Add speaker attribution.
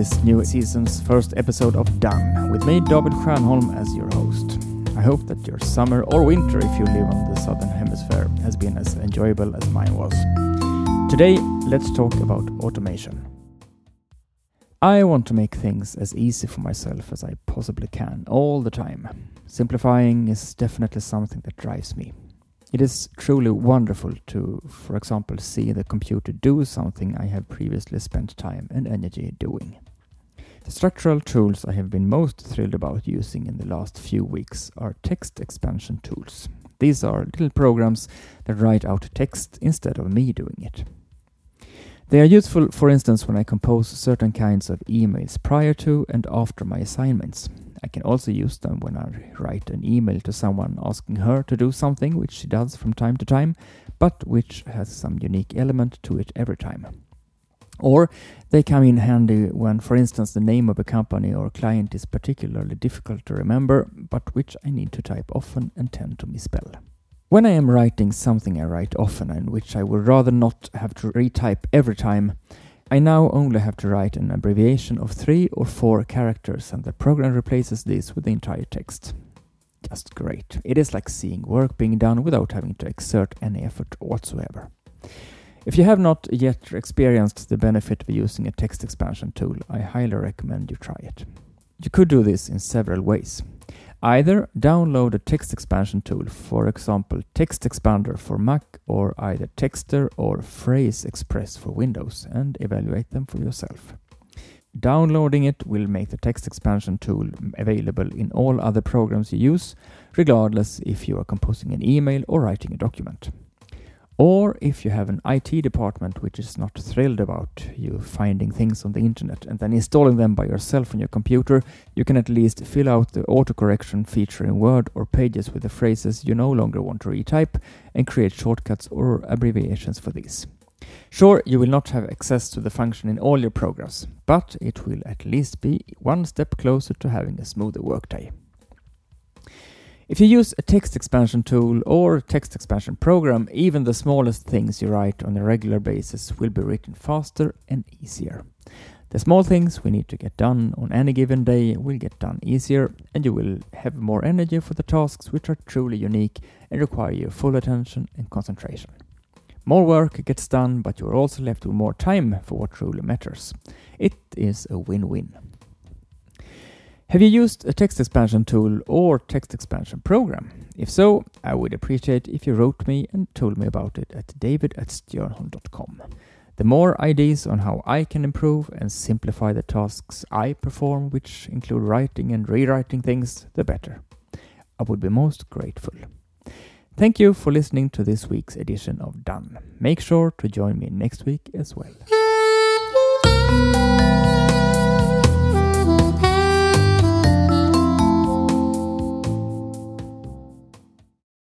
Speaker 1: this new season's first episode of Done, with me, David Stjernholm, as your host. I hope that your summer or winter, if you live on the southern hemisphere, has been as enjoyable as mine was. Today, let's talk about automation. I want to make things as easy for myself as I possibly can, all the time. Simplifying is definitely something that drives me. It is truly wonderful to, for example, see the computer do something I have previously spent time and energy doing. The structural tools I have been most thrilled about using in the last few weeks are text expansion tools. These are little programs that write out text instead of me doing it. They are useful, for instance, when I compose certain kinds of emails prior to and after my assignments. I can also use them when I write an email to someone asking her to do something which she does from time to time, but which has some unique element to it every time. Or they come in handy when, for instance, the name of a company or client is particularly difficult to remember, but which I need to type often and tend to misspell. When I am writing something I write often and which I would rather not have to retype every time, I now only have to write an abbreviation of three or four characters, and the program replaces this with the entire text. Just great. It is like seeing work being done without having to exert any effort whatsoever. If you have not yet experienced the benefit of using a text expansion tool, I highly recommend you try it. You could do this in several ways. Either download a text expansion tool, for example, Text Expander for Mac or either Texter or Phrase Express for Windows, and evaluate them for yourself. Downloading it will make the text expansion tool available in all other programs you use, regardless if you are composing an email or writing a document. Or if you have an IT department which is not thrilled about you finding things on the internet and then installing them by yourself on your computer, you can at least fill out the autocorrection feature in Word or Pages with the phrases you no longer want to retype and create shortcuts or abbreviations for these. Sure, you will not have access to the function in all your programs, but it will at least be one step closer to having a smoother workday. If you use a text expansion tool or text expansion program, even the smallest things you write on a regular basis will be written faster and easier. The small things we need to get done on any given day will get done easier, and you will have more energy for the tasks which are truly unique and require your full attention and concentration. More work gets done, but you are also left with more time for what truly matters. It is a win win. Have you used a text expansion tool or text expansion program? If so, I would appreciate if you wrote me and told me about it at david at. The more ideas on how I can improve and simplify the tasks I perform, which include writing and rewriting things, the better. I would be most grateful. Thank you for listening to this week's edition of Done. Make sure to join me next week as well.